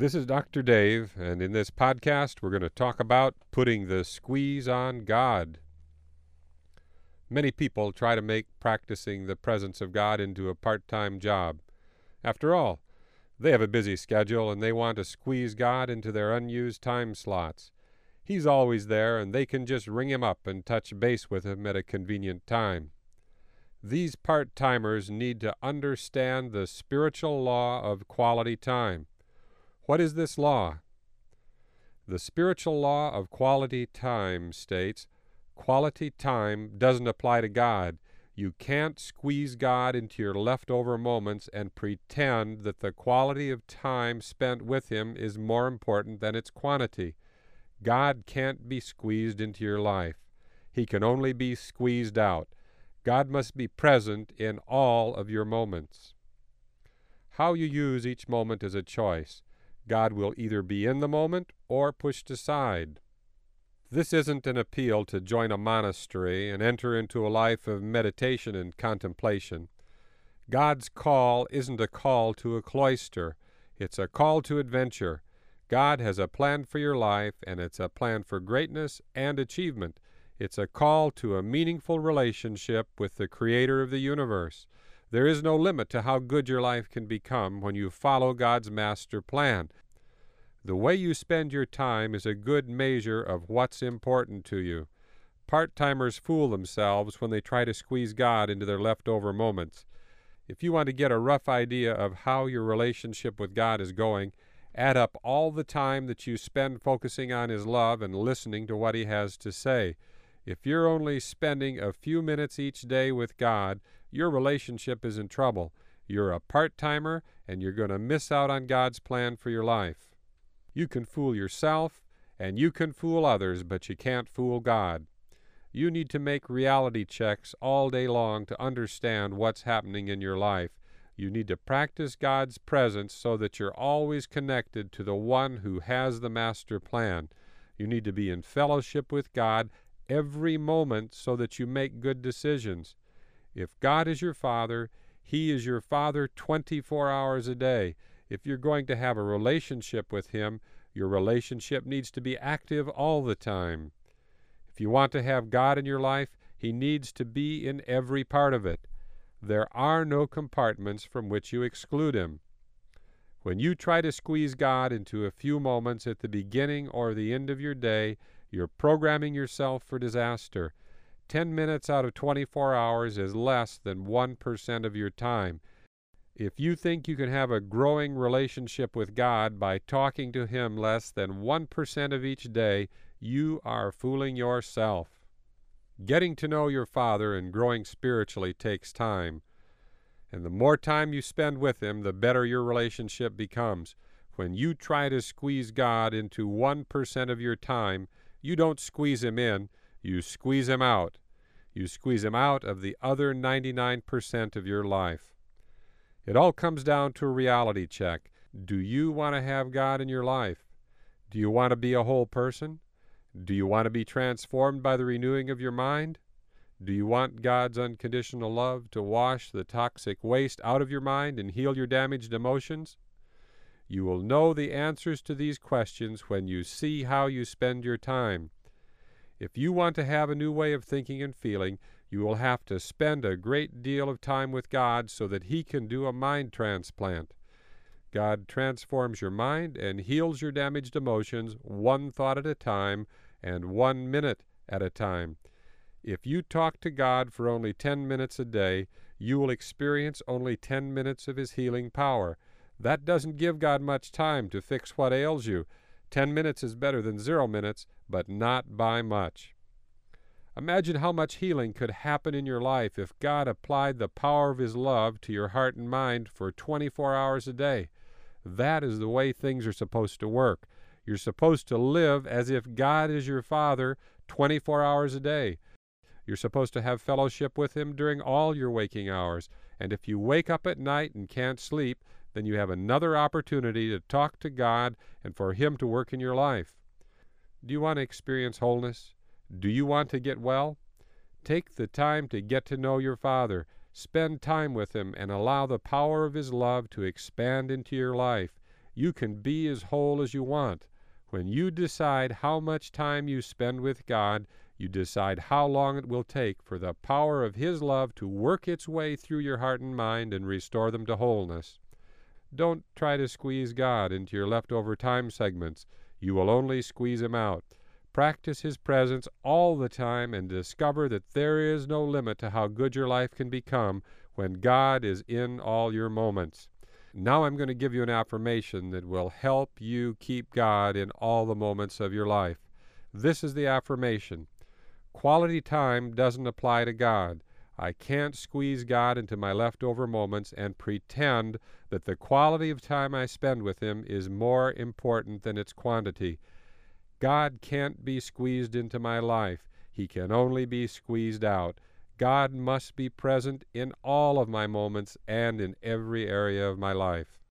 This is Dr. Dave, and in this podcast, we're going to talk about putting the squeeze on God. Many people try to make practicing the presence of God into a part time job. After all, they have a busy schedule and they want to squeeze God into their unused time slots. He's always there, and they can just ring him up and touch base with him at a convenient time. These part timers need to understand the spiritual law of quality time. What is this law? The spiritual law of quality time states quality time doesn't apply to God. You can't squeeze God into your leftover moments and pretend that the quality of time spent with Him is more important than its quantity. God can't be squeezed into your life. He can only be squeezed out. God must be present in all of your moments. How you use each moment is a choice. God will either be in the moment or pushed aside. This isn't an appeal to join a monastery and enter into a life of meditation and contemplation. God's call isn't a call to a cloister, it's a call to adventure. God has a plan for your life, and it's a plan for greatness and achievement. It's a call to a meaningful relationship with the Creator of the universe. There is no limit to how good your life can become when you follow God's master plan. The way you spend your time is a good measure of what's important to you. Part timers fool themselves when they try to squeeze God into their leftover moments. If you want to get a rough idea of how your relationship with God is going, add up all the time that you spend focusing on His love and listening to what He has to say. If you're only spending a few minutes each day with God, your relationship is in trouble. You're a part timer, and you're going to miss out on God's plan for your life. You can fool yourself, and you can fool others, but you can't fool God. You need to make reality checks all day long to understand what's happening in your life. You need to practice God's presence so that you're always connected to the one who has the master plan. You need to be in fellowship with God every moment so that you make good decisions. If God is your Father, He is your Father 24 hours a day. If you're going to have a relationship with Him, your relationship needs to be active all the time. If you want to have God in your life, He needs to be in every part of it. There are no compartments from which you exclude Him. When you try to squeeze God into a few moments at the beginning or the end of your day, you're programming yourself for disaster. 10 minutes out of 24 hours is less than 1% of your time. If you think you can have a growing relationship with God by talking to Him less than 1% of each day, you are fooling yourself. Getting to know your Father and growing spiritually takes time. And the more time you spend with Him, the better your relationship becomes. When you try to squeeze God into 1% of your time, you don't squeeze Him in, you squeeze him out. You squeeze him out of the other 99% of your life. It all comes down to a reality check. Do you want to have God in your life? Do you want to be a whole person? Do you want to be transformed by the renewing of your mind? Do you want God's unconditional love to wash the toxic waste out of your mind and heal your damaged emotions? You will know the answers to these questions when you see how you spend your time. If you want to have a new way of thinking and feeling, you will have to spend a great deal of time with God so that He can do a mind transplant. God transforms your mind and heals your damaged emotions one thought at a time and one minute at a time. If you talk to God for only 10 minutes a day, you will experience only 10 minutes of His healing power. That doesn't give God much time to fix what ails you. Ten minutes is better than zero minutes, but not by much. Imagine how much healing could happen in your life if God applied the power of His love to your heart and mind for 24 hours a day. That is the way things are supposed to work. You're supposed to live as if God is your Father 24 hours a day. You're supposed to have fellowship with Him during all your waking hours. And if you wake up at night and can't sleep, then you have another opportunity to talk to God and for Him to work in your life. Do you want to experience wholeness? Do you want to get well? Take the time to get to know your Father. Spend time with Him and allow the power of His love to expand into your life. You can be as whole as you want. When you decide how much time you spend with God, you decide how long it will take for the power of His love to work its way through your heart and mind and restore them to wholeness. Don't try to squeeze God into your leftover time segments. You will only squeeze Him out. Practice His presence all the time and discover that there is no limit to how good your life can become when God is in all your moments. Now I'm going to give you an affirmation that will help you keep God in all the moments of your life. This is the affirmation Quality time doesn't apply to God. I can't squeeze God into my leftover moments and pretend that the quality of time I spend with Him is more important than its quantity. God can't be squeezed into my life. He can only be squeezed out. God must be present in all of my moments and in every area of my life.